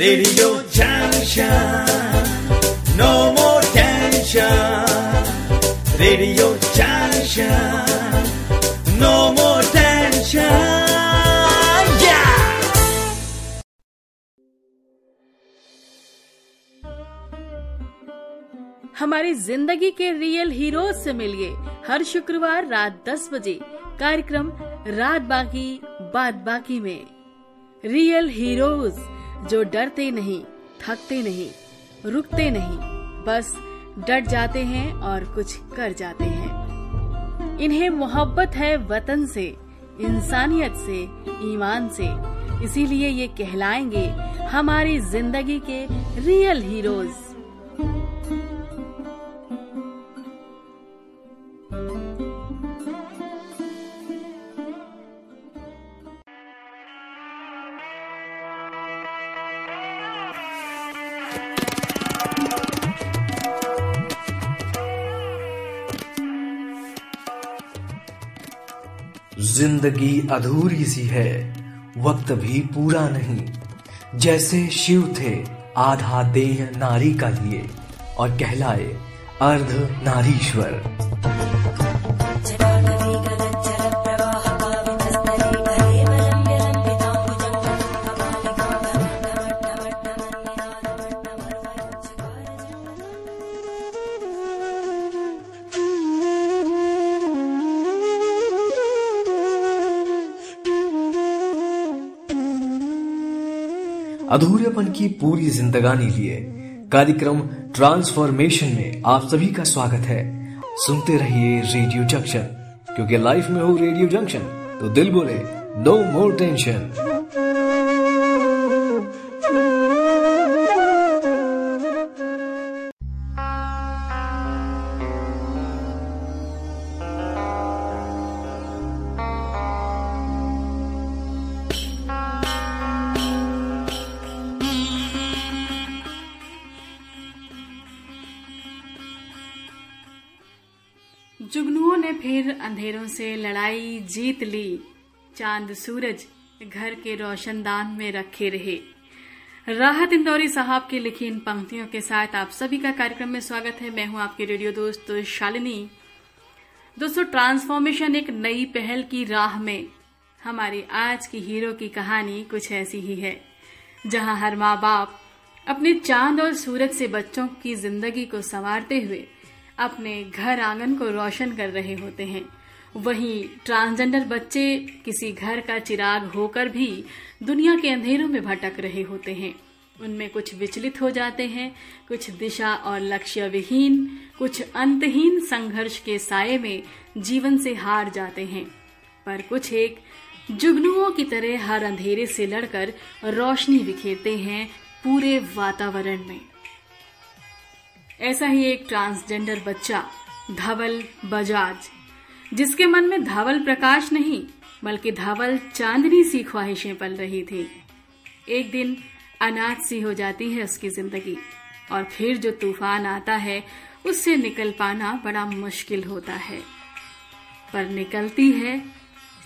Radio Junction. No more tension. Radio Junction. No more tension. हमारी ज़िंदगी के real heroes से मिलिए हर शुक्रवार रात 10 बजे कार्यक्रम रात बाकी बात बाकी में रियल हीरोज जो डरते नहीं, थकते नहीं, रुकते नहीं, बस डट जाते हैं और कुछ कर जाते हैं। इन्हें मोहब्बत है वतन से, इंसानियत से, ईमान से। इसीलिए ये कहलाएँगे हमारी ज़िंदगी के रियल हीरोज ज़िंदगी अधूरी सी है, वक्त भी पूरा नहीं। जैसे शिव थे, आधा देह नारी का लिए, और कहलाए अर्ध नारीश्वर। अधूरेपन की पूरी जिंदगानी लिए कार्यक्रम ट्रांसफॉर्मेशन में आप सभी का स्वागत है। सुनते रहिए रेडियो जंक्शन, क्योंकि लाइफ में हो रेडियो जंक्शन तो दिल बोले नो मोर टेंशन से लड़ाई जीत ली। चाँद सूरज घर के रोशनदान में रखे रहे। राहत इंदौरी साहब की लिखी इन पंक्तियों के साथ आप सभी का कार्यक्रम में स्वागत है। मैं हूँ आपकी रेडियो दोस्त शालिनी। दोस्तों, ट्रांसफॉर्मेशन एक नई पहल की राह में हमारी आज की हीरो की कहानी कुछ ऐसी ही है, जहाँ हर माँ बाप अपने चाँद और सूरज से बच्चों की ज़िंदगी को संवारते हुए अपने घर आँगन को रोशन कर रहे होते हैं। वहीं ट्रांसजेंडर बच्चे किसी घर का चिराग होकर भी दुनिया के अंधेरों में भटक रहे होते हैं। उनमें कुछ विचलित हो जाते हैं, कुछ दिशा और लक्ष्य विहीन, कुछ अंतहीन संघर्ष के साये में जीवन से हार जाते हैं। पर कुछ एक जुगनुओं की तरह हर अंधेरे से लड़कर रोशनी बिखेरते हैं पूरे वातावरण में। ऐसा ही एक ट्रांसजेंडर बच्चा, धवल, बजाज जिसके मन में धावल प्रकाश नहीं, बल्कि धावल चांदनी सी ख्वाहिशें पल रही थी। एक दिन अनाथ सी हो जाती है उसकी ज़िंदगी, और फिर जो तूफ़ान आता है, उससे निकल पाना बड़ा मुश्किल होता है। पर निकलती है,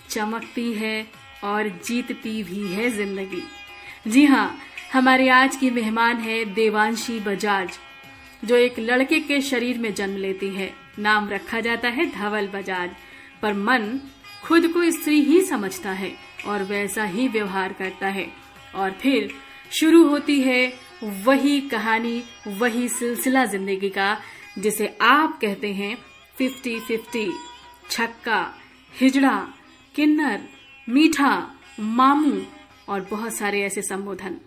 चमकती है, और जीतती भी है ज़िंदगी। जी हाँ हमारे आज की मेहमान है देवांशी बजाज। जो एक लड़के के शरीर में जन्म लेती है। नाम रखा जाता है धवल बजाज। पर मन खुद को स्त्री ही समझता है और वैसा ही व्यवहार करता है। और फिर शुरू होती है वही कहानी, वही सिलसिला ज़िंदगी का, जिसे आप कहते हैं फिफ्टी फिफ्टी छक्का, हिजड़ा, किन्नर, मीठा, मामू और बहुत सारे ऐसे संबोधन।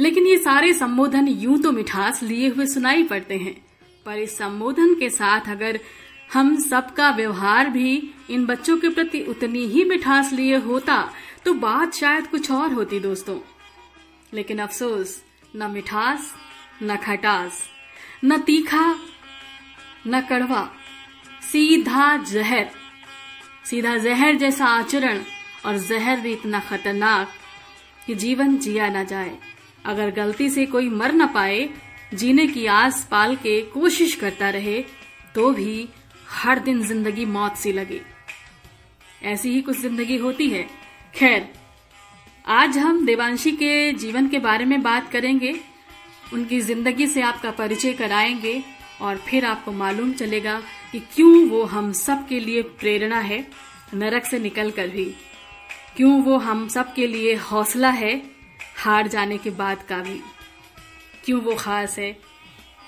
लेकिन ये सारे संबोधन यूँ तो मिठास लिए हुए सुनाई पड़ते हैं। पर इस संबोधन के साथ अगर हम सबका व्यवहार भी इन बच्चों के प्रति उतनी ही मिठास लिए होता तो बात शायद कुछ और होती दोस्तों। लेकिन अफसोस, न मिठास, न खटास, न तीखा, न कड़वा, सीधा जहर सीधा जहर जैसा आचरण और जहर भी इतना खतरनाक कि जीवन जिया ना जाए। अगर गलती से कोई मर न पाए, जीने की आस पाल के कोशिश करता रहे तो भी हर दिन ज़िंदगी मौत सी लगे। ऐसी ही कुछ ज़िंदगी होती है। खैर, आज हम देवांशी के जीवन के बारे में बात करेंगे। उनकी ज़िंदगी से आपका परिचय कराएँगे और फिर आपको मालूम चलेगा कि क्यों वो हम सब के लिए प्रेरणा है, नरक से निकल कर भी। क्यों वो हम सब के लिए हौसला है हार जाने के बाद का भी। क्यों वो खास है?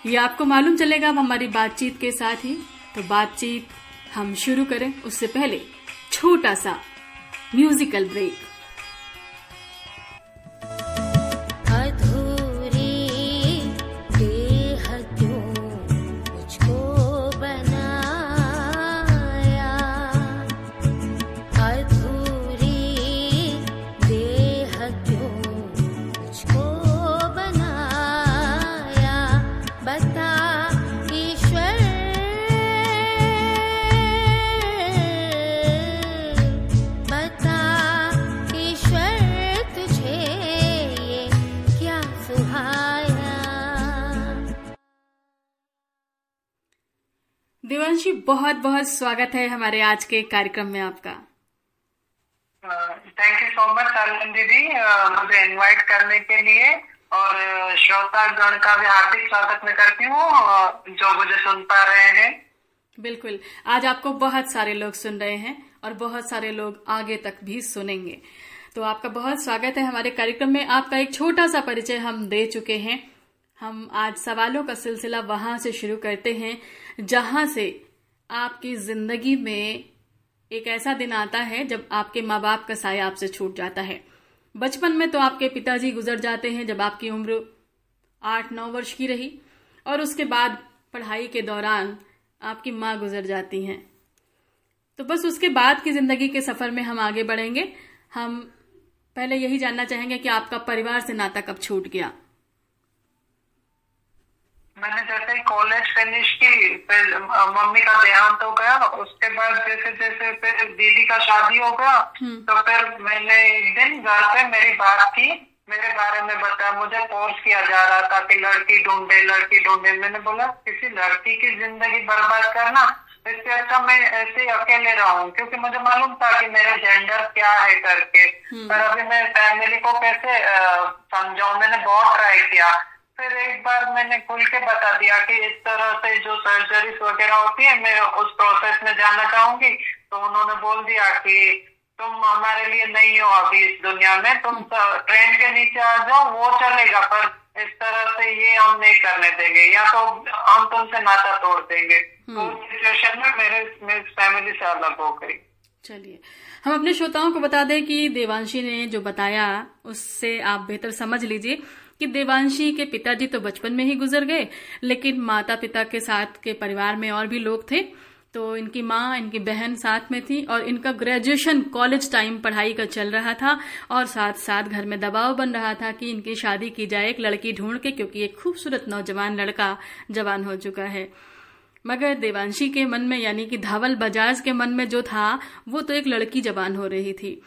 ये आपको मालूम चलेगा अब हमारी बातचीत के साथ ही। तो बातचीत हम शुरू करें उससे पहले छोटा सा म्यूजिकल ब्रेक। देवांशी बहुत बहुत स्वागत है हमारे आज के कार्यक्रम में आपका। Thank you so much Arvind दीदी। मुझे इनवाइट करने के लिए और श्रोता गण का भी हार्दिक स्वागत मैं करती हूँ जो मुझे सुन पा रहे हैं। बिल्कुल। आज आपको बहुत सारे लोग सुन रहे हैं और बहुत सारे लोग आगे तक भी सुनेंगे। तो आपका बहुत स्वागत है हमारे कार्यक्रम में। आपका एक छोटा सा परिचय हम दे चुके हैं। हम आज सवालों का सिलसिला वहाँ से शुरू करते हैं। जहाँ से आपकी ज़िंदगी में एक ऐसा दिन आता है जब आपके माँ बाप का साया आपसे छूट जाता है। बचपन में तो आपके पिताजी गुजर जाते हैं जब आपकी उम्र आठ, नौ वर्ष की रही और उसके बाद पढ़ाई के दौरान आपकी माँ गुजर जाती हैं। तो बस उसके बाद की ज़िंदगी के सफ़र में हम आगे बढ़ेंगे। हम पहले यही जानना चाहेंगे कि आपका परिवार से नाता कब छूट गया। मैंने जैसे कॉलेज फिनिश की फिर मम्मी का देहांत हो गया उसके बाद जैसे जैसे फिर दीदी का शादी हो गया हम्म। तो फिर मैंने एक दिन घर पे मेरी बात की मेरे बारे में बताया मुझे फोर्स किया जा रहा था कि लड़की ढूंढे लड़की ढूंढे मैंने बोला किसी लड़की की ज़िंदगी बर्बाद करना इससे अच्छा मैं ऐसे अकेले रहूँ क्योंकि मुझे मालूम था कि मेरा जेंडर क्या है करके हम्म। पर अभी मैं फैमिली को कैसे समझाऊ मैंने बहुत ट्राई किया फिर एक बार मैंने खुल के बता दिया कि इस तरह से जो सर्जरीज वगैरह होती है मैं उस प्रोसेस में जाना चाहूँगी। तो उन्होंने बोल दिया कि तुम हमारे लिए नहीं हो अभी इस दुनिया में तुम ट्रेन के नीचे आ जाओ वो चलेगा पर इस तरह से ये हम नहीं करने देंगे। या तो हम तुमसे नाता तोड़ देंगे। तो उस सिचुएशन में मेरे मेरी फैमिली से अलग हो गई। चलिए हम अपने श्रोताओं को बता दें कि देवांशी ने जो बताया उससे आप बेहतर समझ लीजिए। कि देवांशी के पिताजी तो बचपन में ही गुजर गए, लेकिन माता पिता के साथ के परिवार में और भी लोग थे। तो इनकी माँ, इनकी बहन साथ में थी और इनका ग्रेजुएशन कॉलेज टाइम पढ़ाई का चल रहा था और साथ साथ घर में दबाव बन रहा था कि इनकी शादी की जाए एक लड़की ढूंढ के, क्योंकि एक खूबसूरत नौजवान लड़का जवान हो चुका है। मगर देवांशी के मन में, यानी कि धावल बजाज के मन में जो था, वो तो एक लड़की जवान हो रही थी।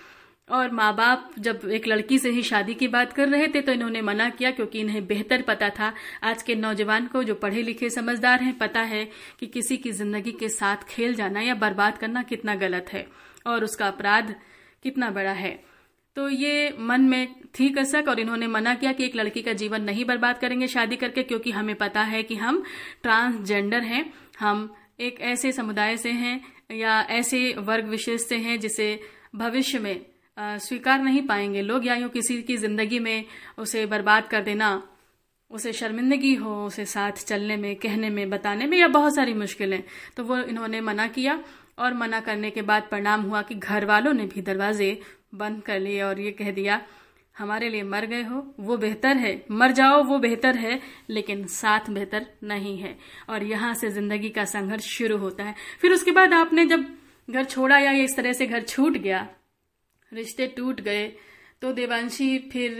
और माँ बाप जब एक लड़की से ही शादी की बात कर रहे थे तो इन्होंने मना किया क्योंकि इन्हें बेहतर पता था। आज के नौजवान को जो पढ़े लिखे समझदार हैं, पता है कि किसी की ज़िंदगी के साथ खेल जाना या बर्बाद करना कितना गलत है और उसका अपराध कितना बड़ा है। तो ये मन में थी कसक और इन्होंने मना किया कि एक लड़की का जीवन नहीं बर्बाद करेंगे शादी करके, क्योंकि हमें पता है कि हम ट्रांसजेंडर हैं, हम एक ऐसे समुदाय से हैं या ऐसे वर्ग विशेष से हैं जिसे भविष्य में स्वीकार नहीं पाएँगे लोग, या यूँ किसी की ज़िंदगी में उसे बर्बाद कर देना, उसे शर्मिंदगी हो, उसे साथ चलने में, कहने में, बताने में, या बहुत सारी मुश्किलें तो वो इन्होंने मना किया, और मना करने के बाद परिणाम हुआ कि घर वालों ने भी दरवाजे बंद कर लिए और ये कह दिया, हमारे लिए मर गए हो, वो बेहतर है। मर जाओ, वो बेहतर है, लेकिन साथ बेहतर नहीं है। और यहाँ से ज़िंदगी का संघर्ष शुरू होता है। फिर उसके बाद आपने जब घर छोड़ा या इस तरह से घर छूट गया रिश्ते टूट गए तो देवांशी फिर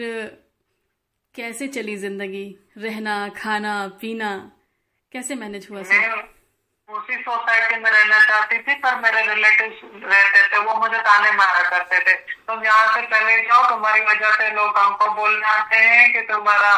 कैसे चली ज़िंदगी? रहना, खाना, पीना, कैसे मैनेज हुआ सर उसी सोसाइटी में रहना चाहती थी, पर मेरे रिलेटिव रहते थे, वो मुझे ताने मारा करते थे। तुम यहाँ से चले जाओ, तुम्हारी वजह से लोग हमको बोलने आते हैं कि तुम्हारा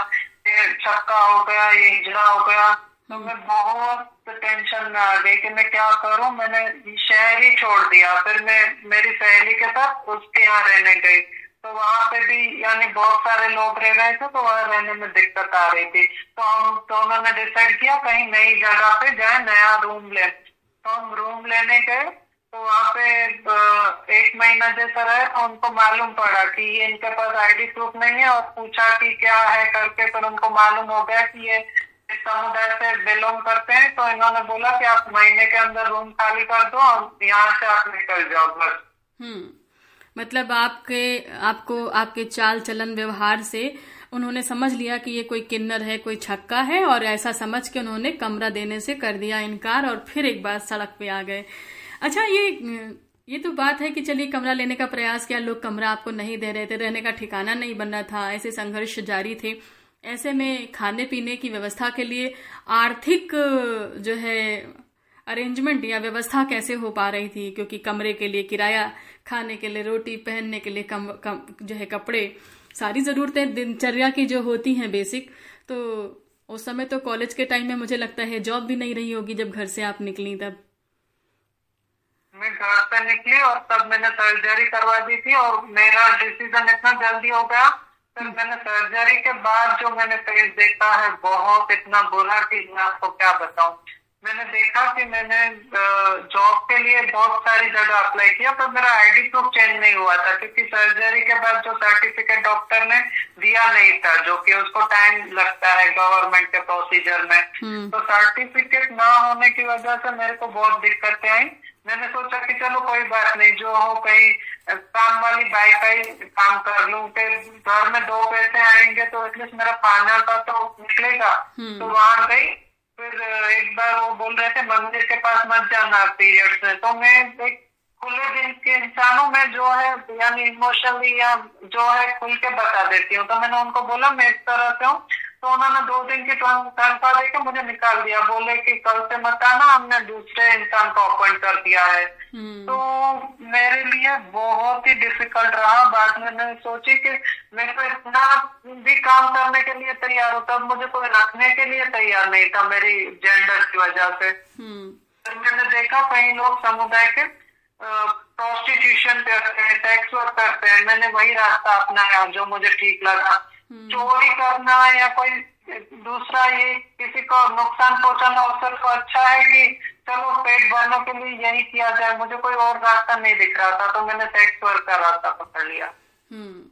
ये छक्का हो गया, ये हिजड़ा हो गया। तो मैं बहुत टेंशन में आ गई कि मैं क्या करूँ? मैंने शहर ही छोड़ दिया। फिर मैं, मेरी सहेली के साथ उसके यहाँ रहने गई। तो वहाँ पे भी यानी बहुत सारे लोग रह रहे थे तो वहाँ रहने में दिक्कत आ रही थी। तो हम दोनों ने डिसाइड किया, कहीं नई जगह पे जाए, नया रूम ले। तो हम रूम लेने गए। तो वहाँ पे एक महीना जैसा रहे तो उनको मालूम पड़ा कि ये इनके पास आईडी प्रूफ नहीं है और पूछा कि क्या है करके, फिर उनको मालूम हो गया कि ये समुदाय से बिलोंग करते हैं तो इन्होंने बोला कि आप महीने के अंदर रूम खाली कर दो और यहाँ से आप निकल जाओ बस हम्म। मतलब आपके, आपको, आपके चाल चलन व्यवहार से उन्होंने समझ लिया कि ये कोई किन्नर है, कोई छक्का है, और ऐसा समझ के उन्होंने कमरा देने से कर दिया इनकार और फिर एक बार सड़क पे आ गए। अच्छा ये ये तो बात है कि चलिए कमरा लेने का प्रयास किया, लोग कमरा आपको नहीं दे रहे थे, रहने का ठिकाना नहीं बन रहा था, ऐसे संघर्ष जारी थे। ऐसे में खाने पीने की व्यवस्था के लिए आर्थिक जो है अरेंजमेंट या व्यवस्था कैसे हो पा रही थी? क्योंकि कमरे के लिए किराया खाने के लिए रोटी पहनने के लिए कम, कम जो है कपड़े सारी जरूरतें दिनचर्या की जो होती हैं बेसिक तो उस समय तो कॉलेज के टाइम में मुझे लगता है जॉब भी नहीं रही होगी जब घर से आप निकली तब। मैं घर से निकली और तब मैंने सर्जरी करवा दी थी और मेरा डिसीज़न इतना जल्दी हो गया फिर मैंने सर्जरी के बाद जो मैंने फेस देखा है बहुत इतना बुरा कि मैं आपको क्या बताऊँ। मैंने देखा कि मैंने जॉब के लिए बहुत सारी जगह अप्लाई किया पर मेरा आईडी प्रूफ चेंज नहीं हुआ था क्योंकि सर्जरी के बाद जो सर्टिफिकेट डॉक्टर ने दिया नहीं था जो कि उसको टाइम लगता है गवर्नमेंट के प्रोसीजर में। हम्म। तो सर्टिफिकेट ना होने की वजह से मेरे को बहुत दिक्कतें आई। मैंने सोचा कि चलो कोई बात नहीं जो हो कहीं काम वाली बाइक का ही काम कर लूँ फिर घर में दो पैसे आएँगे तो एटलीस्ट मेरा खाना का तो निकलेगा। हम्म। तो वहाँ गई फिर एक बार वो बोल रहे थे मंदिर के पास मत जाना पीरियड से। तो मैं एक खुले दिल के इंसानों में जो है यानी इमोशनली या जो है खुल के बता देती हूँ। तो मैंने उनको बोला मैं इस तरह से हूँ तो उन्होंने दो दिन की तनख्वाह देकर मुझे निकाल दिया बोले कि कल से मत आना हमने दूसरे इंसान को अपॉइंट कर दिया है हम्म। तो मेरे लिए बहुत ही डिफ़िकल्ट रहा बाद में मैंने सोची कि मैं तो इतना भी काम करने के लिए तैयार हूँ तब मुझे कोई रखने के लिए तैयार नहीं था मेरी जेंडर की वजह से हम्म। फिर मैंने देखा कई लोग समुदाय के प्रोस्टिट्यूशन करते हैं सेक्स वर्क करते हैं मैंने वही रास्ता अपनाया जो मुझे ठीक लगा। चोरी करना या कोई दूसरा ये किसी को नुकसान पहुंचाना उससे तो अच्छा है कि चलो पेट भरने के लिए यही किया जाए। मुझे कोई और रास्ता नहीं दिख रहा था तो मैंने सेक्स वर्क का रास्ता पकड़ लिया। हम्म।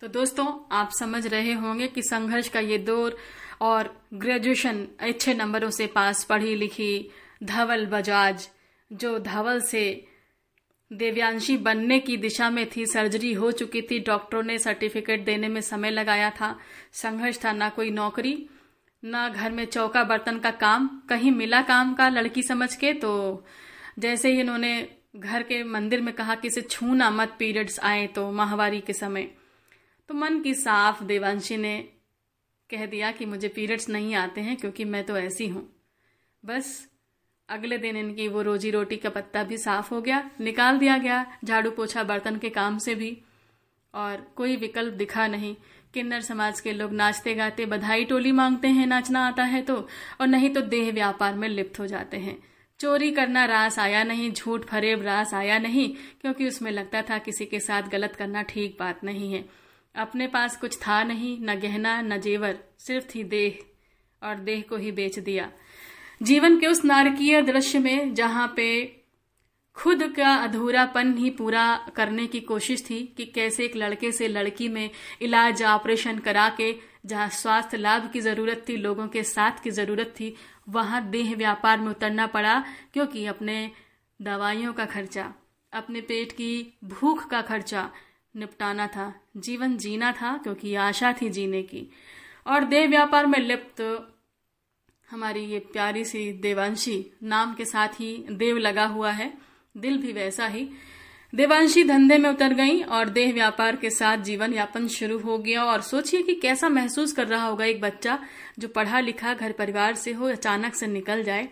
तो दोस्तों आप समझ रहे होंगे कि संघर्ष का ये दौर और ग्रेजुएशन अच्छे नंबरों से पास पढ़ी लिखी धवल बजाज जो धवल से देव्यांशी बनने की दिशा में थी, सर्जरी हो चुकी थी, डॉक्टरों ने सर्टिफिकेट देने में समय लगाया था, संघर्ष था, ना कोई नौकरी, ना घर में चौका बर्तन का काम, कहीं मिला काम का लड़की समझ के तो जैसे ही इन्होंने घर के मंदिर में कहा कि इसे छूना मत, पीरियड्स आए तो माहवारी के समय। तो मन की साफ़ देवांशी ने कह दिया कि मुझे पीरियड्स नहीं आते हैं क्योंकि मैं तो ऐसी हूँ। बस अगले दिन इनकी वो रोजी रोटी का पत्ता भी साफ़ हो गया, निकाल दिया गया, झाड़ू पोछा बर्तन के काम से भी। और कोई विकल्प दिखा नहीं किन्नर समाज के लोग नाचते गाते बधाई टोली मांगते हैं, नाचना आता है तो और नहीं तो देह व्यापार में लिप्त हो जाते हैं। चोरी करना रास आया नहीं, झूठ फरेब रास आया नहीं, क्योंकि उसमें लगता था किसी के साथ गलत करना ठीक बात नहीं है। अपने पास कुछ था नहीं, न गहना, न जेवर, सिर्फ़ थी देह, और देह को ही बेच दिया। जीवन के उस नारकीय दृश्य में जहाँ पे खुद का अधूरापन ही पूरा करने की कोशिश थी कि कैसे एक लड़के से लड़की में इलाज, ऑपरेशन करा के जहाँ स्वास्थ्य लाभ की ज़रूरत थी, लोगों के साथ की ज़रूरत थी, वहाँ देह व्यापार में उतरना पड़ा क्योंकि अपने दवाइयों का खर्चा, अपने पेट की भूख का खर्चा निपटाना था, जीवन जीना था क्योंकि आशा थी जीने की। और देह व्यापार में लिप्त हमारी ये प्यारी सी देवांशी नाम के साथ ही देव लगा हुआ है। दिल भी वैसा ही। देवांशी धंधे में उतर गई और देह व्यापार के साथ जीवन यापन शुरू हो गया और सोचिए कि कैसा महसूस कर रहा होगा एक बच्चा जो पढ़ा लिखा घर परिवार से हो अचानक से निकल जाए।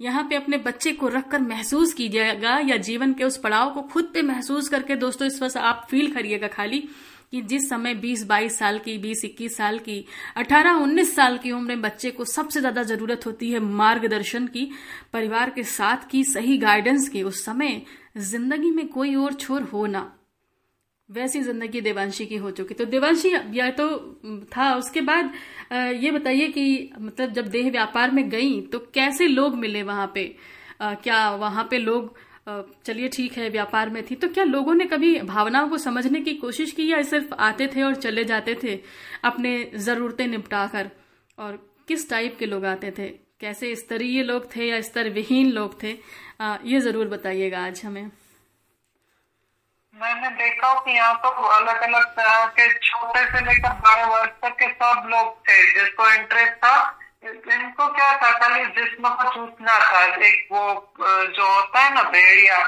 यहाँ पे अपने बच्चे को रखकर महसूस कीजिएगा या जीवन के उस पड़ाव को खुद पे महसूस करके दोस्तों इस वक्त आप फील करिएगा खाली। कि जिस समय 20-22 साल की 20-21 साल की 18-19 साल की उम्र में बच्चे को सबसे ज़्यादा ज़रूरत होती है मार्गदर्शन की, परिवार के साथ की सही गाइडेंस की, उस समय ज़िंदगी में कोई और छोर हो ना। वैसी ज़िंदगी देवांशी की हो चुकी। तो देवांशी यह तो था, उसके बाद ये बताइए कि मतलब जब देह व्यापार में गई तो कैसे लोग मिले वहाँ पे? क्या वहाँ पे लोग चलिए ठीक है व्यापार में थी। तो क्या लोगों ने कभी भावनाओं को समझने की कोशिश की या सिर्फ़ आते थे और चले जाते थे अपने जरूरतें निपटा कर और किस टाइप के लोग आते थे? कैसे स्तरीय लोग थे या स्तर विहीन लोग थे? आ, ये ज़रूर बताइएगा आज हमें। मैंने देखा कि यहाँ तो अलग अलग तरह के छोटे से लेकर बड़े वर्ष तक के सब लोग थे जिसको इंटरेस्ट था। इनको क्या था खाली जिसम को चूसना था। एक वो जो होता है ना भेड़िया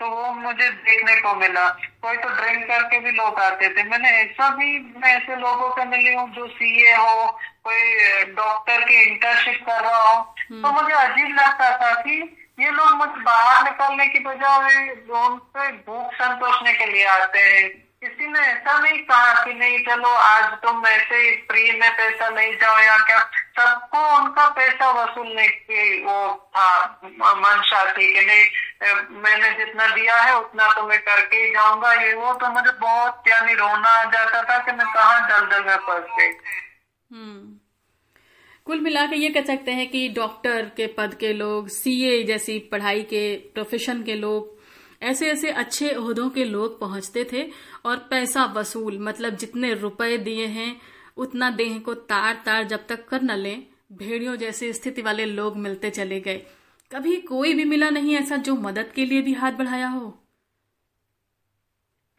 तो वो मुझे देखने को मिला। कोई तो ड्रिंक करके भी लोग आते थे। मैंने ऐसा भी मैं ऐसे लोगों से मिली हूँ जो सीए हो कोई डॉक्टर की इंटर्नशिप कर रहा हो। तो हम्म। मुझे अजीब लगता था कि ये लोग मुझे बाहर निकलने की बजाय उनसे भूख संतोषने के लिए आते हैं। किसी ने ऐसा नहीं कहा कि नहीं, चलो आज तुम ऐसे फ्री में पैसा नहीं जाओ या क्या? सबको उनका पैसा वसूलने की वो था मंशा थी कि नहीं मैंने जितना दिया है उतना तो मैं करके ही जाऊँगा। ये वो तो मुझे बहुत यानी रोना आ जाता था कि मैं कहा दल दल में फंस गई। हम्म। कुल मिला के ये कह सकते हैं कि डॉक्टर के पद के लोग सीए जैसी पढ़ाई के प्रोफेशन के लोग ऐसे ऐसे अच्छे उहदों के लोग पहुँचते थे और पैसा वसूल मतलब जितने रुपए दिए हैं, उतना देह को तार तार जब तक कर न लें, भेड़ियों जैसी स्थिति वाले लोग मिलते चले गए। कभी कोई भी मिला नहीं ऐसा जो मदद के लिए भी हाथ बढ़ाया हो?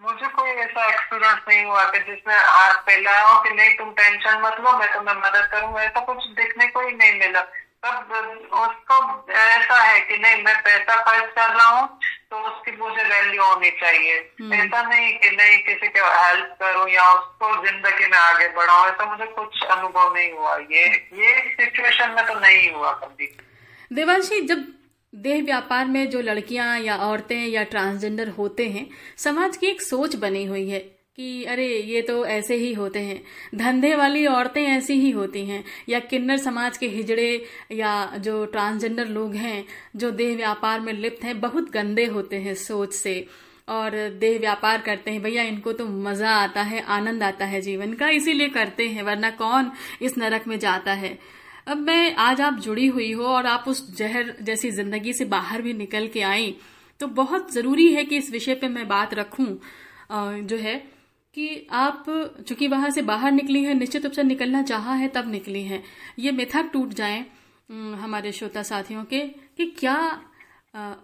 मुझे कोई ऐसा एक्सपीरियंस नहीं हुआ कि जिसमें हाथ फैलाया हो कि नहीं, तुम टेंशन मत लो, मैं तुम्हें मदद करूँगा। ऐसा कुछ देखने को ही नहीं मिला। तब उसको ऐसा है कि नहीं, मैं पैसा खर्च कर रहा हूँ तो उसकी मुझे वैल्यू होनी चाहिए। हम्म। ऐसा नहीं कि नहीं किसी के हेल्प करूँ या उसको ज़िंदगी में आगे बढ़ाऊं ऐसा मुझे कुछ अनुभव नहीं हुआ। ये ये सिचुएशन में तो नहीं हुआ कभी। देवांशी जब देह व्यापार में जो लड़कियाँ या औरतें या ट्रांसजेंडर होते हैं समाज की एक सोच बनी हुई है। कि अरे, ये तो ऐसे ही होते हैं। धंधे वाली औरतें ऐसी ही होती हैं। या किन्नर समाज के हिजड़े या जो ट्रांसजेंडर लोग हैं, जो देह व्यापार में लिप्त हैं, बहुत गंदे होते हैं सोच से। और देह व्यापार करते हैं, भैया, इनको तो मज़ा आता है, आनंद आता है जीवन का, इसीलिए करते हैं, वरना कौन इस नरक में जाता है? अब मैं, आज आप जुड़ी हुई हो और आप उस जहर जैसी ज़िंदगी से बाहर भी निकल के आई तो बहुत ज़रूरी है कि इस विषय पे मैं बात रखूँ जो है कि आप चूँकि वहाँ से बाहर निकली हैं, निश्चित रूप से निकलना चाहा है, तब निकली हैं। ये मिथक टूट जाए हमारे श्रोता साथियों के, कि क्या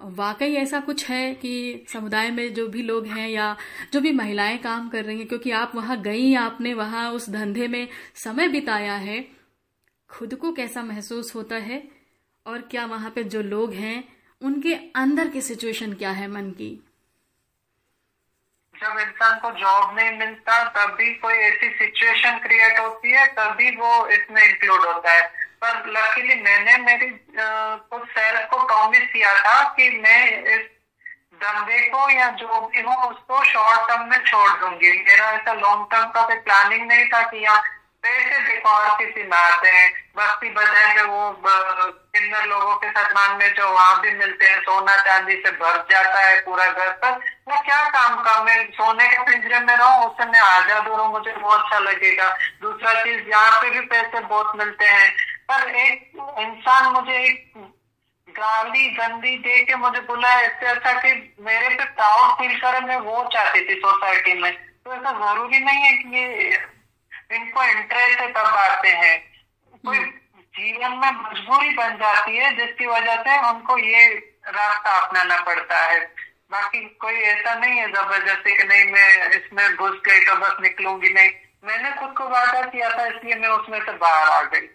वाकई ऐसा कुछ है कि समुदाय में जो भी लोग हैं या जो भी महिलाएँ काम कर रही हैं, क्योंकि आप वहाँ गई, आपने वहाँ उस धंधे में समय बिताया है, खुद को कैसा महसूस होता है? और क्या वहाँ पे जो लोग हैं, उनके अंदर की सिचुएशन क्या है मन की? जब इंसान को जॉब नहीं मिलता, तभी कोई ऐसी सिचुएशन क्रिएट होती है, तभी वो इसमें इंक्लूड होता है। पर लकीली मैंने मेरी कुछ सेल्फ को प्रॉमिस किया था कि मैं इस धंधे को या जो भी हो, उसको शॉर्ट टर्म में छोड़ दूँगी। मेरा ऐसा लॉन्ग टर्म का कोई प्लानिंग नहीं था कि यहाँ पैसे देखो और किसी आते हैं। बजाय में वो किन्नर लोगों के साथ मान में जो वहाँ भी मिलते हैं, सोना चांदी से भर जाता है पूरा घर पर। वो क्या काम का मैं सोने के पिंजरे में रहूँ उससे मैं आज़ाद हो मुझे बहुत अच्छा लगेगा। दूसरा चीज़, यहाँ पे भी पैसे बहुत मिलते हैं। पर एक इंसान मुझे एक गाली, गंदी दे के मुझे बुलाया इससे अच्छा कि मेरे पे प्राउड फील करे, मैं वो चाहती थी सोसाइटी में। तो ऐसा ज़रूरी नहीं है कि ये इनको इंटरेस्ट तब आते हैं। कोई जीवन में मजबूरी बन जाती है जिसकी वजह से उनको ये रास्ता अपनाना पड़ता है। बाकी कोई ऐसा नहीं है ज़बरदस्ती कि नहीं मैं इसमें घुस गई तो बस निकलूँगी नहीं। मैंने खुद को वादा किया था इसलिए मैं उसमें से बाहर आ गई।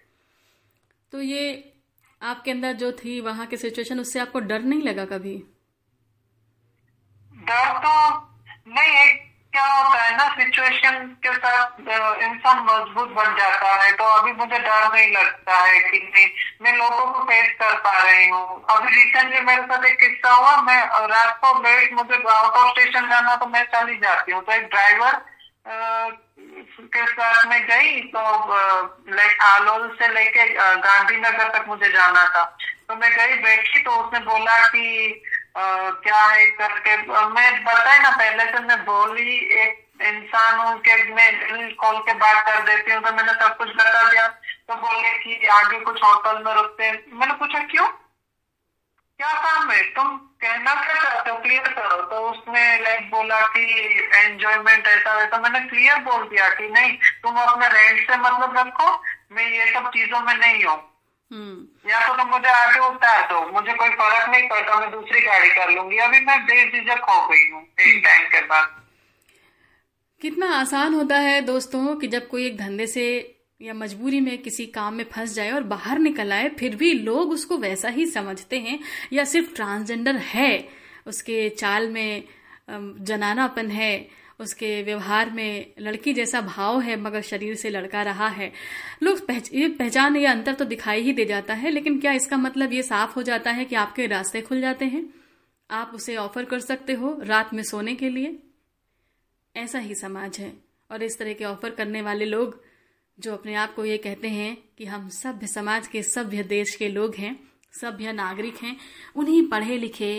तो ये आपके अंदर जो थी वहाँ की सिचुएशन उससे आपको डर नहीं लगा कभी? डर तो नहीं एक क्या होता है ना सिचुएशन के साथ इंसान मज़बूत बन जाता है। तो अभी मुझे डर नहीं लगता है कि नहीं, मैं लोगों को फेस कर पा रही हूँ। अभी रिसेंटली मेरे साथ एक किस्सा हुआ, मैं रात को लेट मुझे आउट ऑफ़ स्टेशन जाना तो मैं चली जाती हूँ। तो एक ड्राइवर के साथ में गई तो लाइक आलोल से लेके गांधीनगर तक मुझे जाना था। तो मैं गई, बैठी तो उसने बोला कि क्या है करके मैं बताए ना पहले से, मैं बोली एक इंसान हूँ कि मैं दिल खोल के बात कर देती हूँ तो मैंने सब कुछ बता दिया। तो बोले कि आगे कुछ होटल में रुकते मैंने पूछा, क्यों? क्या काम है? तुम कहना क्या चाहते हो? क्लियर करो। तो उसने लाइक बोला कि एंजॉयमेंट ऐसा वैसा। मैंने क्लियर बोल दिया कि नहीं, तुम अपने रेंट से मतलब रखो, मैं ये सब चीज़ों में नहीं हूँ। या तो तुम मुझे आगे उतार दो। मुझे कोई फ़र्क नहीं पड़ता मैं दूसरी गाड़ी कर लूँगी। अभी मैं बेझिझक हो गई हूँ एक टाइम के बाद। कितना आसान होता है दोस्तों कि जब कोई एक धंधे से या मजबूरी में किसी काम में फंस जाए और बाहर निकल आए फिर भी लोग उसको वैसा ही समझते हैं या सिर्फ़ ट्रांसजेंडर है उसके चाल में जनानापन है उसके व्यवहार में लड़की जैसा भाव है मगर शरीर से लड़का रहा है। लोग पहच, पहचान या अंतर तो दिखाई ही दे जाता है लेकिन क्या इसका मतलब ये साफ़ हो जाता है कि आपके रास्ते खुल जाते हैं? आप उसे ऑफ़र कर सकते हो रात में सोने के लिए। ऐसा ही समाज है और इस तरह के ऑफ़र करने वाले लोग जो अपने आप को ये कहते हैं कि हम सभ्य समाज के सभ्य देश के लोग हैं सभ्य नागरिक हैं उन्हीं पढ़े लिखे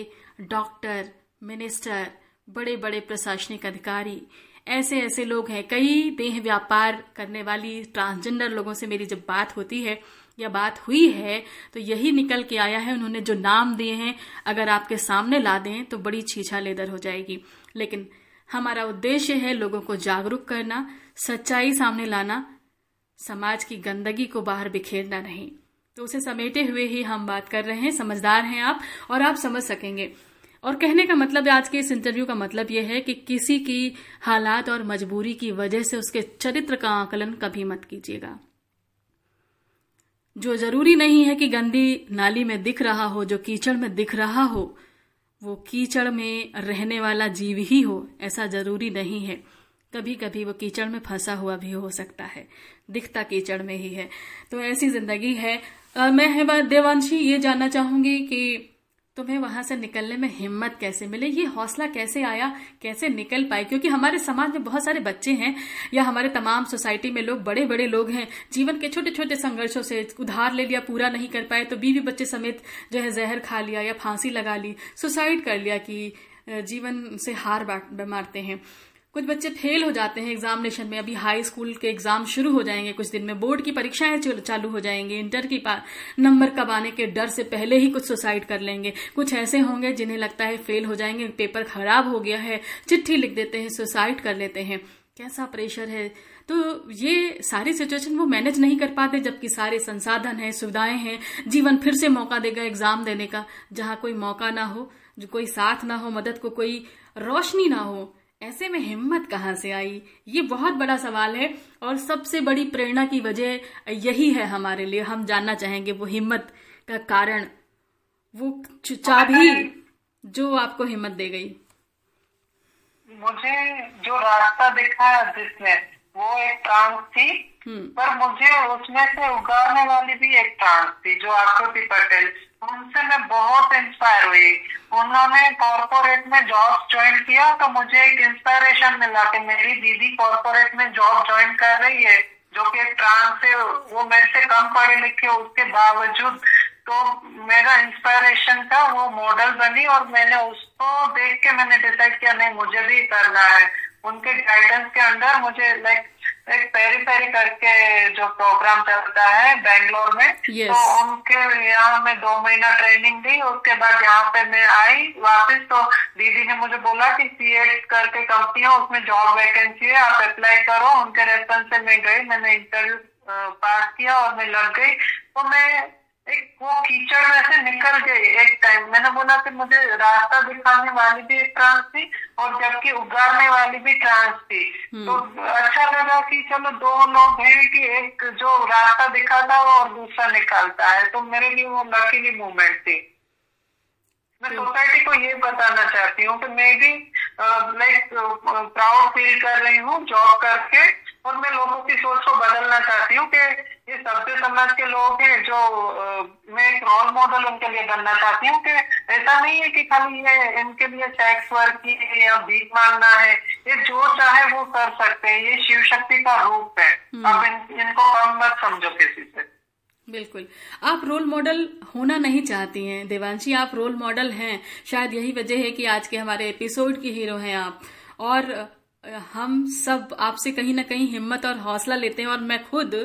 डॉक्टर मिनिस्टर बड़े बड़े प्रशासनिक अधिकारी ऐसे ऐसे लोग हैं। कई देह व्यापार करने वाली ट्रांसजेंडर लोगों से मेरी जब बात होती है, या बात हुई है तो यही निकल के आया है, उन्होंने जो नाम दिए हैं, अगर आपके सामने ला दें तो बड़ी छीछा लेदर हो जाएगी। लेकिन हमारा उद्देश्य है लोगों को जागरूक करना, सच्चाई सामने लाना, समाज की गंदगी को बाहर बिखेरना नहीं। तो उसे समेटे हुए ही हम बात कर रहे हैं। समझदार हैं आप, और आप समझ सकेंगे। और कहने का मतलब आज के इस इंटरव्यू का मतलब यह है कि किसी की हालात और मजबूरी की वजह से उसके चरित्र का आकलन कभी मत कीजिएगा। जो ज़रूरी नहीं है कि गंदी नाली में दिख रहा हो, जो कीचड़ में दिख रहा हो, वो कीचड़ में रहने वाला जीव ही हो, ऐसा ज़रूरी नहीं है। कभी कभी वो कीचड़ में फंसा हुआ भी हो सकता है, दिखता कीचड़ में ही है। तो ऐसी ज़िंदगी है। मैं है देवांशी, ये जानना चाहूँगी कि तुम्हें वहाँ से निकलने में हिम्मत कैसे मिले? ये हौसला कैसे आया? कैसे निकल पाए क्योंकि हमारे समाज में बहुत सारे बच्चे हैं, या हमारे तमाम सोसाइटी में लोग बड़े बड़े लोग हैं, जीवन के छोटे छोटे संघर्षों से उधार ले लिया, पूरा नहीं कर पाए तो बीवी बच्चे समेत जो है जहर खा लिया या फांसी लगा ली, सुसाइड कर लिया कि जीवन से हार मारते हैं। कुछ बच्चे फेल हो जाते हैं एग्जामिनेशन में, अभी हाई स्कूल के एग्ज़ाम शुरू हो जाएँगे कुछ दिन में बोर्ड की परीक्षाएँ चालू हो जाएँगे इंटर की नंबर कब आने के डर से पहले ही कुछ सुसाइड कर लेंगे। कुछ ऐसे होंगे जिन्हें लगता है फेल हो जाएँगे पेपर खराब हो गया है, चिट्ठी लिख देते हैं सुसाइड कर लेते हैं। कैसा प्रेशर है? तो ये सारी सिचुएशन वो मैनेज नहीं कर पाते, जबकि सारे संसाधन हैं, सुविधाएँ हैं, जीवन फिर से मौका देगा एग्ज़ाम देने का। जहाँ कोई मौका ना हो, जो कोई साथ ना हो, मदद को कोई रोशनी ना हो ऐसे में हिम्मत कहाँ से आई? ये बहुत बड़ा सवाल है और सबसे बड़ी प्रेरणा की वजह यही है हमारे लिए। हम जानना चाहेंगे वो हिम्मत का कारण वो चाबी जो आपको हिम्मत दे गई। मुझे जो रास्ता दिखा जिसने वो एक ट्रांस थी हम्म। पर मुझे उसमें से उगाने वाली भी एक ट्रांस थी जो आकृति पटेल उनसे मैं बहुत इंस्पायर हुई। उन्होंने कॉरपोरेट में जॉब ज्वाइन किया तो मुझे एक इंस्पायरेशन मिला कि मेरी दीदी कॉरपोरेट में जॉब ज्वाइन कर रही है, जो कि ट्रांस है वो मेरे से कम पढ़े लिखे, उसके बावजूद तो मेरा इंस्पायरेशन था, वो मॉडल बनी और मैंने उसको देख के मैंने डिसाइड किया, नहीं, मुझे भी करना है। उनके गाइडेंस के अंडर मुझे लाइक एक पेरी पेरी करके जो प्रोग्राम चलता है बेंगलोर में yes. तो उनके यहाँ में दो महीना ट्रेनिंग दी उसके बाद यहाँ पे मैं आई वापस तो दीदी ने मुझे बोला कि सी करके कंपनी है उसमें जॉब वैकेंसी है आप अप्लाई करो उनके रेफरेंस से मैं गई मैंने इंटरव्यू पास किया और मैं लग गई तो मैं एक वो कीचड़ में से निकल गई एक टाइम मैंने बोला कि मुझे रास्ता दिखाने वाली भी एक ट्रांस थी और जबकि उगारने वाली भी ट्रांस थी। हम्म। तो अच्छा लगा कि चलो दो लोग हैं कि एक जो रास्ता दिखाता है और दूसरा निकालता है। तो मेरे लिए वो लकीली मूवमेंट थी। मैं सोसाइटी को ये बताना चाहती हूँ कि मैं भी लाइक प्राउड फील कर रही हूँ जॉब करके। और मैं लोगों की सोच को बदलना चाहती हूँ कि ये सभ्य समाज के लोग हैं जो मैं एक रोल मॉडल उनके लिए बनना चाहती हूँ कि ऐसा नहीं है कि खाली ये इनके लिए सेक्स वर्क की या भीख मांगना है। ये जो चाहे वो कर सकते हैं। ये शिव शक्ति का रूप है। आप इन, इनको कम मत समझो किसी से। बिल्कुल। आप रोल मॉडल होना नहीं चाहती हैं देवांशी। आप रोल मॉडल हैं। शायद यही वजह है कि आज के हमारे एपिसोड की हीरो हैं आप। और हम सब आपसे कहीं ना कहीं हिम्मत और हौसला लेते हैं और मैं खुद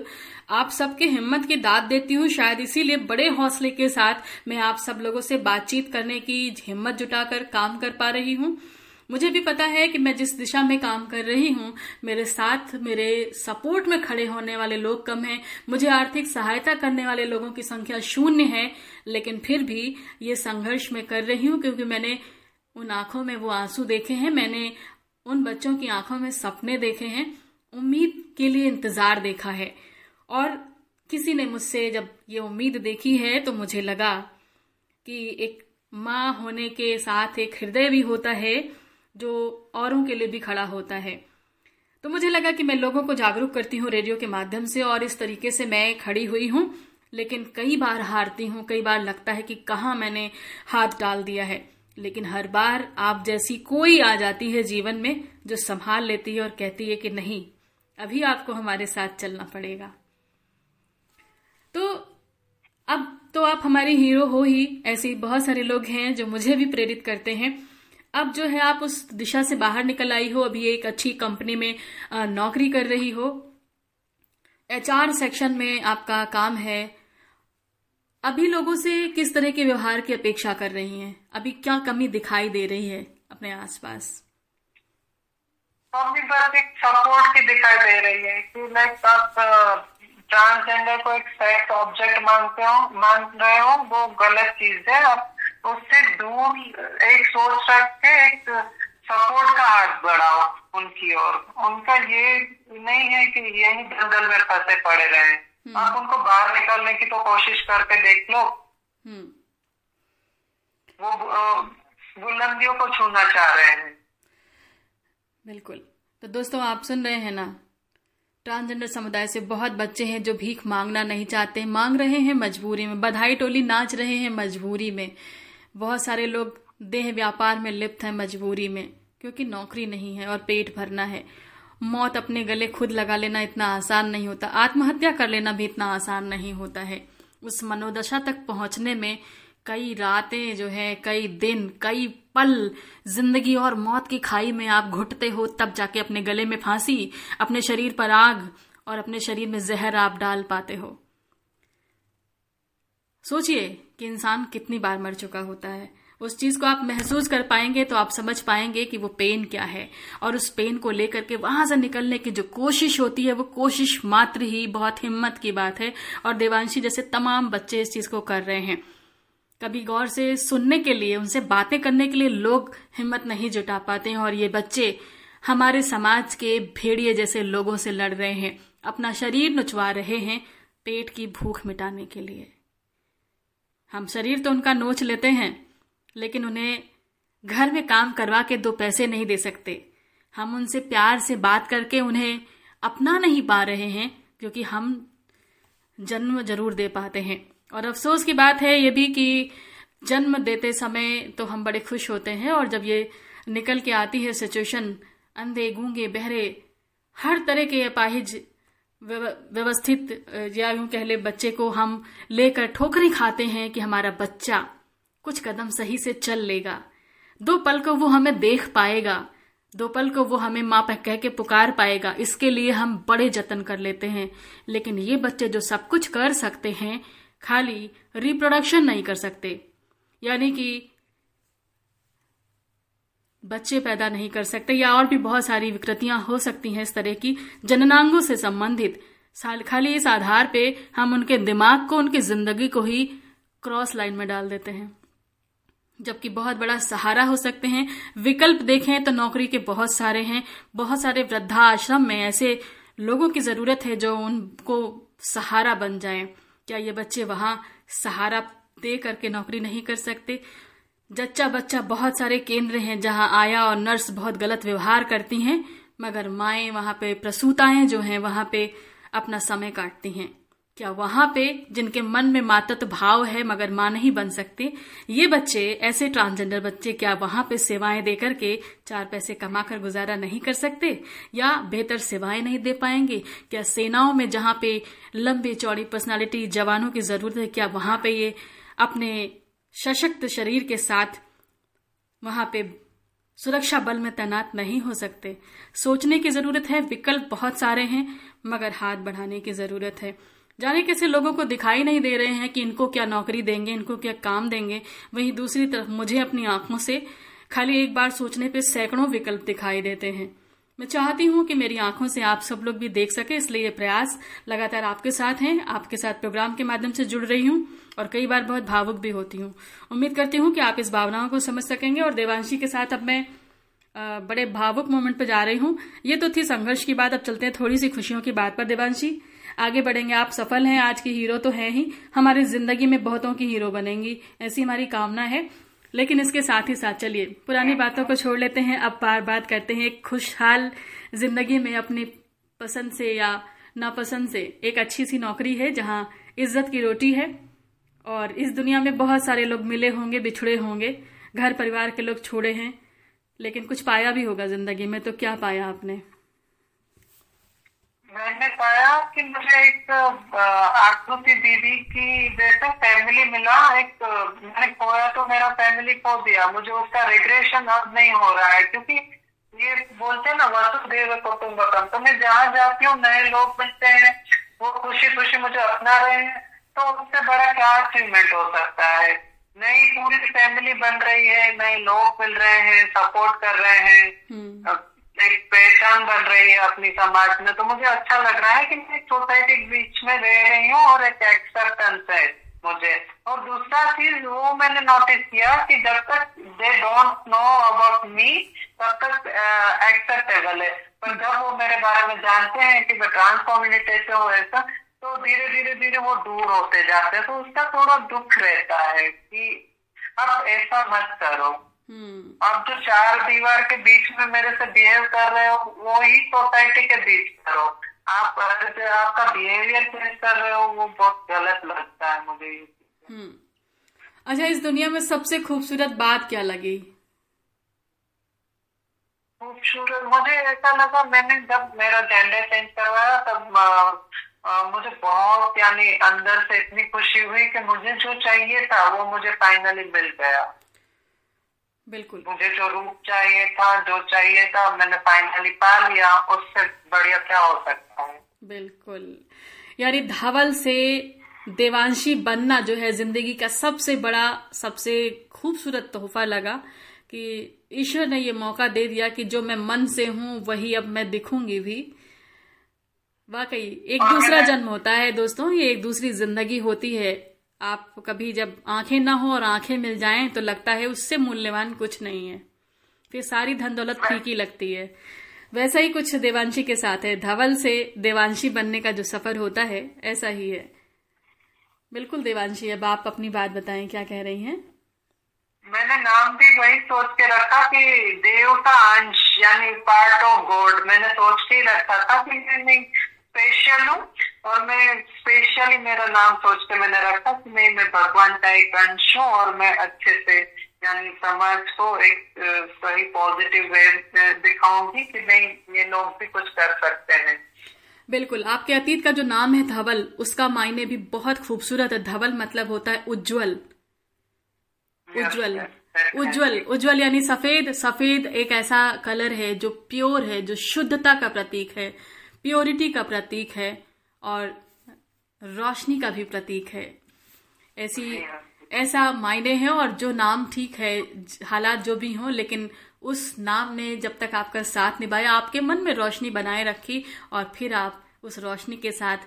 आप सबके हिम्मत की दाद देती हूँ। शायद इसीलिए बड़े हौसले के साथ मैं आप सब लोगों से बातचीत करने की हिम्मत जुटाकर काम कर पा रही हूँ। मुझे भी पता है कि मैं जिस दिशा में काम कर रही हूँ, मेरे साथ मेरे सपोर्ट में खड़े होने वाले लोग कम हैं। मुझे आर्थिक सहायता करने वाले लोगों की संख्या शून्य है, लेकिन फिर भी ये संघर्ष मैं कर रही हूँ क्योंकि मैंने उन आँखों में वो आँसू देखे हैं। मैंने उन बच्चों की आँखों में सपने देखे हैं, उम्मीद के लिए इंतज़ार देखा है। और किसी ने मुझसे जब ये उम्मीद देखी है तो मुझे लगा कि एक माँ होने के साथ एक हृदय भी होता है, जो औरों के लिए भी खड़ा होता है। तो मुझे लगा कि मैं लोगों को जागरूक करती हूँ रेडियो के माध्यम से, और इस तरीके से मैं खड़ी हुई हूँ, लेकिन कई बार हारती हूँ, कई बार लगता है कि कहाँ मैंने हाथ डाल दिया है। लेकिन हर बार आप जैसी कोई आ जाती है जीवन में जो संभाल लेती है और कहती है कि नहीं, अभी आपको हमारे साथ चलना पड़ेगा। तो अब तो आप हमारे हीरो हो ही, ऐसे बहुत सारे लोग हैं जो मुझे भी प्रेरित करते हैं। अब जो है आप उस दिशा से बाहर निकल आई हो, अभी एक अच्छी कंपनी में नौकरी कर रही हो। एचआर सेक्शन में आपका काम है अभी लोगों से किस तरह के व्यवहार की अपेक्षा कर रही हैं? अभी क्या कमी दिखाई दे रही है अपने आसपास? अभी बस एक सपोर्ट की दिखाई दे रही है कि लाइक आप ट्रांसजेंडर को एक सेक्स ऑब्जेक्ट मानते हो, मान रहे हो, वो गलत चीज़ है। आप उससे दूर एक सोच रख के एक सपोर्ट का हाथ बढ़ाओ उनकी ओर। उनका ये नहीं है कि यही दलदल में फंसे पड़े रहे। हम्म। आप उनको बाहर निकालने की तो कोशिश करके देख लो। हम्म। वो बुलंदियों को छूना चाह रहे हैं। बिल्कुल। तो दोस्तों आप सुन रहे हैं ना? ट्रांसजेंडर समुदाय से बहुत बच्चे हैं जो भीख मांगना नहीं चाहते। मांग रहे हैं मजबूरी में। बधाई टोली नाच रहे हैं मजबूरी में। बहुत सारे लोग देह व्यापार में लिप्त हैं मजबूरी में क्योंकि नौकरी नहीं है और पेट भरना है। मौत अपने गले खुद लगा लेना इतना आसान नहीं होता। आत्महत्या कर लेना भी इतना आसान नहीं होता है। उस मनोदशा तक पहुँचने में कई रातें जो है, कई दिन, कई पल, ज़िंदगी और मौत की खाई में आप घुटते हो, तब जाके अपने गले में फांसी, अपने शरीर पर आग और अपने शरीर में जहर आप डाल पाते हो। सोचिए कि इंसान कितनी बार मर चुका होता है। उस चीज़ को आप महसूस कर पाएँगे तो आप समझ पाएँगे कि वो पेन क्या है। और उस पेन को लेकर के वहाँ से निकलने की जो कोशिश होती है, वो कोशिश मात्र ही बहुत हिम्मत की बात है। और देवांशी जैसे तमाम बच्चे इस चीज़ को कर रहे हैं। कभी गौर से सुनने के लिए, उनसे बातें करने के लिए लोग हिम्मत नहीं जुटा पाते हैं। और ये बच्चे हमारे समाज के भेड़िए जैसे लोगों से लड़ रहे हैं। अपना शरीर नुचवा रहे हैं पेट की भूख मिटाने के लिए। हम शरीर तो उनका नोच लेते हैं लेकिन उन्हें घर में काम करवा के दो पैसे नहीं दे सकते। हम उनसे प्यार से बात करके उन्हें अपना नहीं पा रहे हैं, क्योंकि हम जन्म ज़रूर दे पाते हैं। और अफसोस की बात है ये भी कि जन्म देते समय तो हम बड़े खुश होते हैं, और जब ये निकल के आती है सिचुएशन अंधे, गूँगे, बहरे, हर तरह के अपाहिज व्यवस्थित, या यूँ कह ले, बच्चे को हम लेकर ठोकरी खाते हैं कि हमारा बच्चा कुछ कदम सही से चल लेगा। दो पल को वो हमें देख पाएगा। दो पल को वो हमें माँ कह के पुकार पाएगा। इसके लिए हम बड़े जतन कर लेते हैं। लेकिन ये बच्चे जो सब कुछ कर सकते हैं, खाली रिप्रोडक्शन नहीं कर सकते। यानी कि बच्चे पैदा नहीं कर सकते या और भी बहुत सारी विकृतियाँ हो सकती हैं इस तरह की जननांगों से संबंधित। साल खाली इस आधार पे हम उनके दिमाग को, उनकी ज़िंदगी को ही क्रॉस लाइन में डाल देते हैं। जबकि बहुत बड़ा सहारा हो सकते हैं। विकल्प देखें तो नौकरी के बहुत सारे हैं। बहुत सारे वृद्धाश्रम में ऐसे लोगों की ज़रूरत है जो उनको सहारा बन जाए। क्या ये बच्चे वहाँ सहारा दे करके नौकरी नहीं कर सकते? जच्चा बच्चा बहुत सारे केंद्र हैं जहाँ आया और नर्स बहुत गलत व्यवहार करती हैं, मगर माएँ वहाँ पे प्रसूताएँ जो हैं, वहाँ पे अपना समय काटती हैं। क्या वहाँ पे जिनके मन में मातत्व भाव है, मगर माँ नहीं बन सकते, ये बच्चे, ऐसे ट्रांसजेंडर बच्चे, क्या वहाँ पे सेवाएँ देकर के चार पैसे कमाकर गुजारा नहीं कर सकते? या बेहतर सेवाएँ नहीं दे पाएँगे? क्या सेनाओं में जहाँ पे लंबी चौड़ी पर्सनालिटी जवानों की ज़रूरत है, क्या वहाँ पे ये अपने सशक्त शरीर के साथ वहाँ पे सुरक्षा बल में तैनात नहीं हो सकते? सोचने की ज़रूरत है, विकल्प बहुत सारे हैं, मगर हाथ बढ़ाने की ज़रूरत है। जाने कैसे लोगों को दिखाई नहीं दे रहे हैं कि इनको क्या नौकरी देंगे, इनको क्या काम देंगे। वहीं दूसरी तरफ़ मुझे अपनी आँखों से खाली एक बार सोचने पे सैकड़ों विकल्प दिखाई देते हैं। मैं चाहती हूँ कि मेरी आँखों से आप सब लोग भी देख सके, इसलिए ये प्रयास लगातार आपके साथ हैं। आपके साथ प्रोग्राम के माध्यम से जुड़ रही हूँ और कई बार बहुत भावुक भी होती हूँ। उम्मीद करती हूँ कि आप इस भावनाओं को समझ सकेंगे और देवांशी के साथ अब मैं बड़े भावुक मोमेंट पर जा रही हूँ। ये तो थी संघर्ष की बात, अब चलते हैं थोड़ी सी खुशियों की बात पर। देवांशी आगे बढ़ेंगे। आप सफल हैं, आज की हीरो तो हैं ही। हमारी ज़िंदगी में बहुतों की हीरो बनेंगी। ऐसी हमारी कामना है। लेकिन इसके साथ ही साथ चलिए, पुरानी बातों को छोड़ लेते हैं। अब बार बात करते हैं एक खुशहाल ज़िंदगी में अपनी पसंद से या नापसंद से। एक अच्छी सी नौकरी है जहाँ इज़्ज़त की रोटी है और इस दुनिया में बहुत सारे लोग मिले होंगे, बिछड़े होंगे। घर परिवार के लोग छोड़े हैं, लेकिन कुछ पाया भी होगा ज़िंदगी में तो क्या पाया आपने? मैंने पाया कि मुझे एक आकृति दीदी की जैसे फैमिली मिला। एक मैंने खोया तो मेरा फैमिली खो दिया। मुझे उसका रिग्रेशन अब नहीं हो रहा है क्योंकि ये बोलते हैं ना वसुदेव कुटुम्बकम तो मैं जहाँ जाती हूँ नए लोग मिलते हैं वो खुशी खुशी मुझे अपना रहे हैं। तो उससे बड़ा क्या अचीवमेंट हो सकता है? नई पूरी फैमिली बन रही है नए लोग मिल रहे हैं सपोर्ट कर रहे हैं। हम्म। एक पहचान बन रही है अपनी समाज में। तो मुझे अच्छा लग रहा है कि मैं सोसाइटी के बीच में रह रही हूँ और एक एक्सेप्टेंस है मुझे। और दूसरा चीज़, वो मैंने नोटिस किया कि जब तक they don't know about me तब तक एक्सेप्टेबल है। पर जब वो मेरे बारे में जानते हैं कि मैं ट्रांस कम्युनिटी से हूँ ऐसा तो धीरे धीरे धीरे वो दूर होते जाते हैं। तो उसका थोड़ा दुख रहता है कि अब ऐसा मत करो। आप जो चार दीवार के बीच में मेरे से बिहेव कर रहे हो वो ही सोसाइटी के बीच करो आप आपका बिहेवियर चेंज कर रहे हो वो बहुत गलत लगता है मुझे हम्म। अच्छा इस दुनिया में सबसे खूबसूरत बात क्या लगी? खूबसूरत मुझे ऐसा लगा मैंने जब मेरा जेंडर चेंज करवाया तब आ, आ, मुझे बहुत यानी अंदर से इतनी खुशी हुई कि मुझे जो चाहिए था वो मुझे फाइनली मिल गया। बिल्कुल। मुझे जो रूप चाहिए था जो चाहिए था मैंने फाइनली पा लिया उससे बढ़िया क्या हो सकता है? बिल्कुल। यानी धवल से देवांशी बनना जो है ज़िंदगी का सबसे बड़ा सबसे खूबसूरत तोहफा लगा कि ईश्वर ने ये मौका दे दिया कि जो मैं मन से हूँ वही अब मैं दिखूँगी भी। वाकई एक दूसरा जन्म होता है दोस्तों ये एक दूसरी ज़िंदगी होती है। आप कभी जब आँखें ना हो और आँखें मिल जाएँ तो लगता है उससे मूल्यवान कुछ नहीं है। फिर सारी धन दौलत फीकी लगती है। वैसा ही कुछ देवांशी के साथ है। धवल से देवांशी बनने का जो सफ़र होता है, ऐसा ही है। बिल्कुल देवांशी, अब आप अपनी बात बताएँ, क्या कह रही हैं? मैंने नाम भी वही सोच के रखा कि देव का अंश, यानी पार्ट ऑफ़ गॉड, मैंने सोच के ही रखा था कि मैं स्पेशल हूँ। और मैं स्पेशली मेरा नाम सोच के मैंने रखा कि नहीं मैं भगवान का एक अंश हूँ और मैं अच्छे से यानी समाज को एक सही पॉजिटिव वे दिखाऊँगी कि नहीं ये लोग भी कुछ कर सकते हैं। बिल्कुल आपके अतीत का जो नाम है धवल उसका मायने भी बहुत खूबसूरत है। धवल मतलब होता है उज्जवल। उज्जवल। उज्जवल उज्जवल यानी सफ़ेद सफ़ेद एक ऐसा कलर है जो प्योर है जो शुद्धता का प्रतीक है प्योरिटी का प्रतीक है। और रोशनी का भी प्रतीक है। ऐसी ऐसा मायने है और जो नाम ठीक है हालात जो भी हों लेकिन उस नाम ने जब तक आपका साथ निभाया आपके मन में रोशनी बनाए रखी और फिर आप उस रोशनी के साथ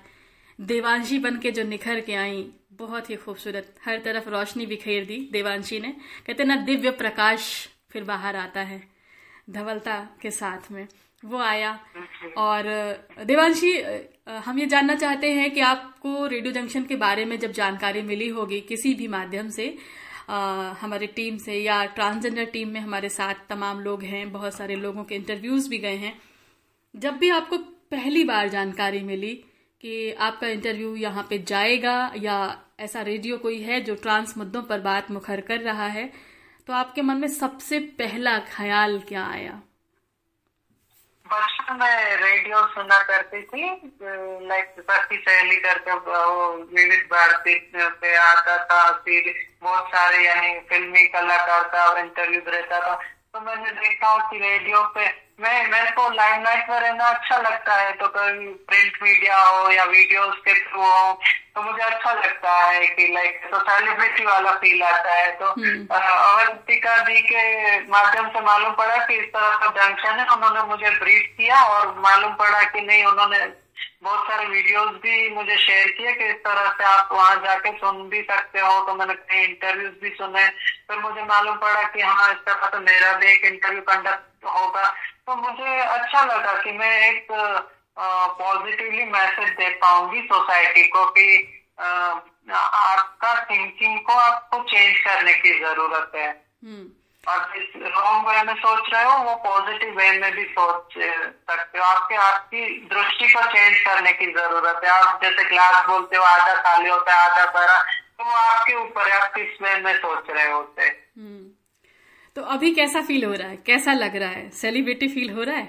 देवांशी बन के जो निखर के आई बहुत ही खूबसूरत। हर तरफ़ रोशनी बिखेर दी देवांशी ने। कहते ना दिव्य प्रकाश फिर बाहर आता है धवलता के साथ में। वो आया और देवांशी हम ये जानना चाहते हैं कि आपको रेडियो जंक्शन के बारे में जब जानकारी मिली होगी किसी भी माध्यम से आ, हमारे टीम से या ट्रांसजेंडर टीम में हमारे साथ तमाम लोग हैं बहुत सारे लोगों के इंटरव्यूज़ भी गए हैं जब भी आपको पहली बार जानकारी मिली कि आपका इंटरव्यू यहाँ पे जाएगा या ऐसा रेडियो कोई है जो ट्रांस मुद्दों पर बात मुखर कर रहा है तो आपके मन में सबसे पहला ख्याल क्या आया? बचपन में रेडियो सुना करती थी, लाइक सखी सहेली करके विविध भारती पे आता था, फिर बहुत सारे यानी फिल्मी कलाकार का इंटरव्यू रहता था। तो मैंने देखा कि रेडियो पे मैं मेरे को लाइमलाइट में रहना अच्छा लगता है। तो कभी प्रिंट मीडिया हो या वीडियोस के थ्रू हो तो मुझे अच्छा लगता है कि लाइक तो सेलिब्रिटी वाला फील आता है। तो हम्म। अवंतिका दी के माध्यम से मालूम पड़ा कि इस तरह का जंक्शन है। उन्होंने मुझे ब्रीफ किया और मालूम पड़ा कि नहीं उन्होंने बहुत सारे वीडियोस भी मुझे शेयर किए कि इस तरह से आप वहाँ जाके सुन भी सकते हो। तो मैंने कई इंटरव्यूज़ भी सुने। फिर मुझे मालूम पड़ा कि हाँ इस तरह तो मेरा भी एक इंटरव्यू कंडक्ट होगा। तो मुझे अच्छा लगा कि मैं एक पॉजिटिवली मैसेज दे पाऊँगी सोसाइटी को कि आपका थिंकिंग को आपको चेंज करने की ज़रूरत है। हम्म। और जिस रॉन्ग वे में सोच रहे हो वो पॉजिटिव वे में भी सोच सकते हो। आपके आपकी दृष्टि को चेंज करने की ज़रूरत है। आप जैसे ग्लास बोलते हो आधा खाली होता है आधा भरा तो वो आपके ऊपर है। आप किस वे में सोच रहे होते हम्म। तो अभी कैसा फील हो रहा है? कैसा लग रहा है? सेलिब्रिटी फील हो रहा है?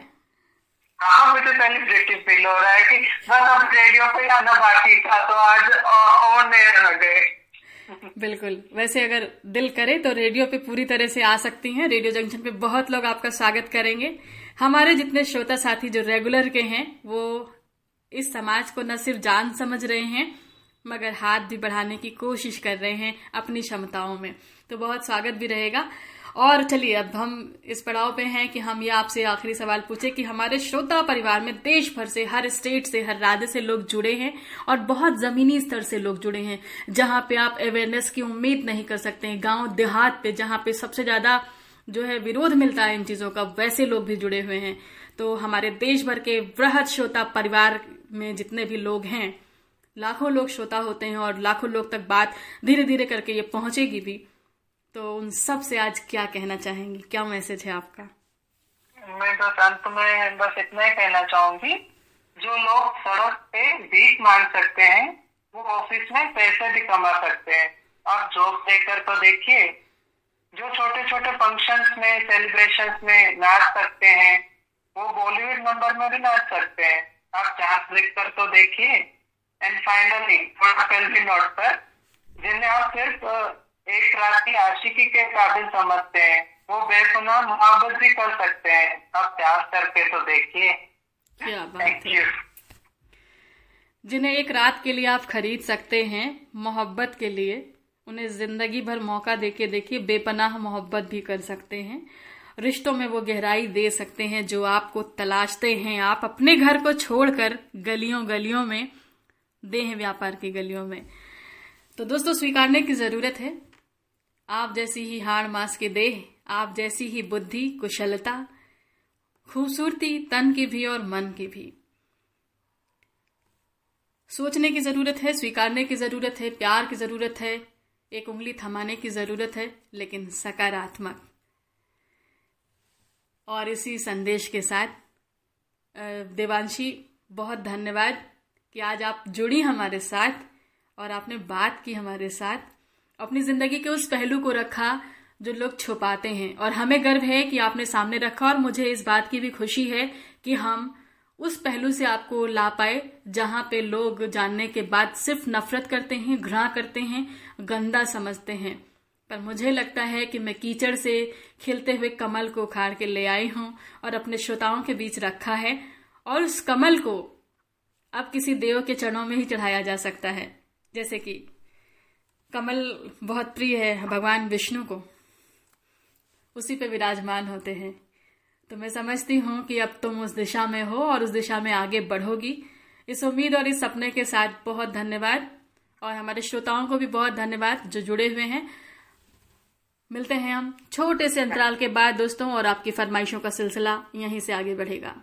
हाँ मुझे सेलिब्रिटी फील हो रहा है कि बस अब रेडियो पे आना बाकी था तो आज ऑन एयर गए। बिल्कुल। वैसे अगर दिल करे तो रेडियो पे पूरी तरह से आ सकती हैं। रेडियो जंक्शन पे बहुत लोग आपका स्वागत करेंगे। हमारे जितने श्रोता साथी जो रेगुलर के हैं वो इस समाज को न सिर्फ़ जान समझ रहे हैं मगर हाथ भी बढ़ाने की कोशिश कर रहे हैं अपनी क्षमताओं में। तो बहुत स्वागत भी रहेगा। और चलिए, अब हम इस पड़ाव पे हैं कि हम ये आपसे आखिरी सवाल पूछे कि हमारे श्रोता परिवार में देश भर से, हर स्टेट से, हर राज्य से लोग जुड़े हैं और बहुत जमीनी स्तर से लोग जुड़े हैं, जहाँ पे आप अवेयरनेस की उम्मीद नहीं कर सकते हैं। गाँव देहात पे, जहाँ पे सबसे ज़्यादा जो है विरोध मिलता है इन चीज़ों का, वैसे लोग भी जुड़े हुए हैं। तो हमारे देश भर के वृहद श्रोता परिवार में जितने भी लोग हैं, लाखों लोग श्रोता होते हैं और लाखों लोग तक बात धीरे धीरे करके ये पहुंचेगी भी। तो उन सबसे आज क्या कहना चाहेंगी? क्या मैसेज है आपका? मैं बस अंत में बस इतना ही कहना चाहूँगी, जो लोग सड़क पे भीख मांग सकते हैं, वो ऑफ़िस में पैसे भी कमा सकते हैं। आप जॉब देखकर तो देखिए, जो छोटे छोटे फ़ंक्शंस में सेलिब्रेशन में नाच सकते हैं, वो बॉलीवुड नंबर में भी नाच सकते हैं। आप चांस लिख कर तो देखिए। एंड फाइनली थोड़ा नोट पर, जिन्हें आप सिर्फ़ एक रात की आशिकी के काबिल समझते हैं। वो बेसुना मोहब्बत भी कर सकते हैं। आप प्यार करके तो देखिए। क्या बात है। जिन्हें एक रात के लिए आप खरीद सकते हैं मोहब्बत के लिए उन्हें ज़िंदगी भर मौका देके देखिए बेपनाह मोहब्बत भी कर सकते हैं। रिश्तों में वो गहराई दे सकते हैं जो आपको तलाशते हैं। आप अपने घर को छोड़कर गलियों गलियों में देह व्यापार की गलियों में। तो दोस्तों स्वीकारने की ज़रूरत है। आप जैसी ही हाड़ मास के देह, आप जैसी ही बुद्धि, कुशलता, खूबसूरती, तन की भी और मन की भी। सोचने की ज़रूरत है, स्वीकारने की ज़रूरत है, प्यार की ज़रूरत है, एक उंगली थमाने की ज़रूरत है, लेकिन सकारात्मक। और इसी संदेश के साथ देवांशी, बहुत धन्यवाद कि आज आप जुड़ी हमारे साथ और आपने बात की हमारे साथ। अपनी ज़िंदगी के उस पहलू को रखा जो लोग छुपाते हैं। और हमें गर्व है कि आपने सामने रखा और मुझे इस बात की भी खुशी है कि हम उस पहलू से आपको ला पाए जहाँ पे लोग जानने के बाद सिर्फ़ नफरत करते हैं, घृणा करते हैं, गंदा समझते हैं। पर मुझे लगता है कि मैं कीचड़ से खिलते हुए कमल को उखाड़ के ले आई हूँ और अपने श्रोताओं के बीच रखा है और उस कमल को अब किसी देव के चरणों में ही चढ़ाया जा सकता है। जैसे कि कमल बहुत प्रिय है भगवान विष्णु को। उसी पे विराजमान होते हैं। तो मैं समझती हूँ कि अब तुम उस दिशा में हो और उस दिशा में आगे बढ़ोगी। इस उम्मीद और इस सपने के साथ बहुत धन्यवाद। और हमारे श्रोताओं को भी बहुत धन्यवाद जो जुड़े हुए हैं। मिलते हैं हम छोटे से अंतराल के बाद, दोस्तों, और आपकी फरमाइशों का सिलसिला यहीं से आगे बढ़ेगा।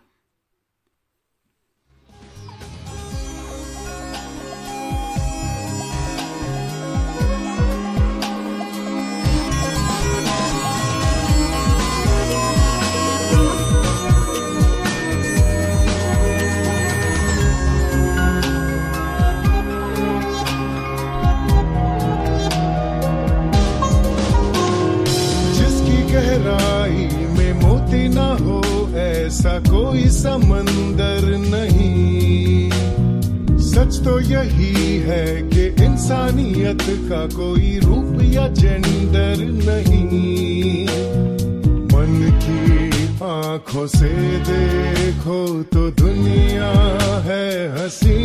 कोई समंदर नहीं। सच तो यही है कि इंसानियत का कोई रूप या जेंडर नहीं। मन की आँखों से देखो तो दुनिया है हसी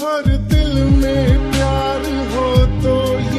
हर दिल में प्यार हो तो ये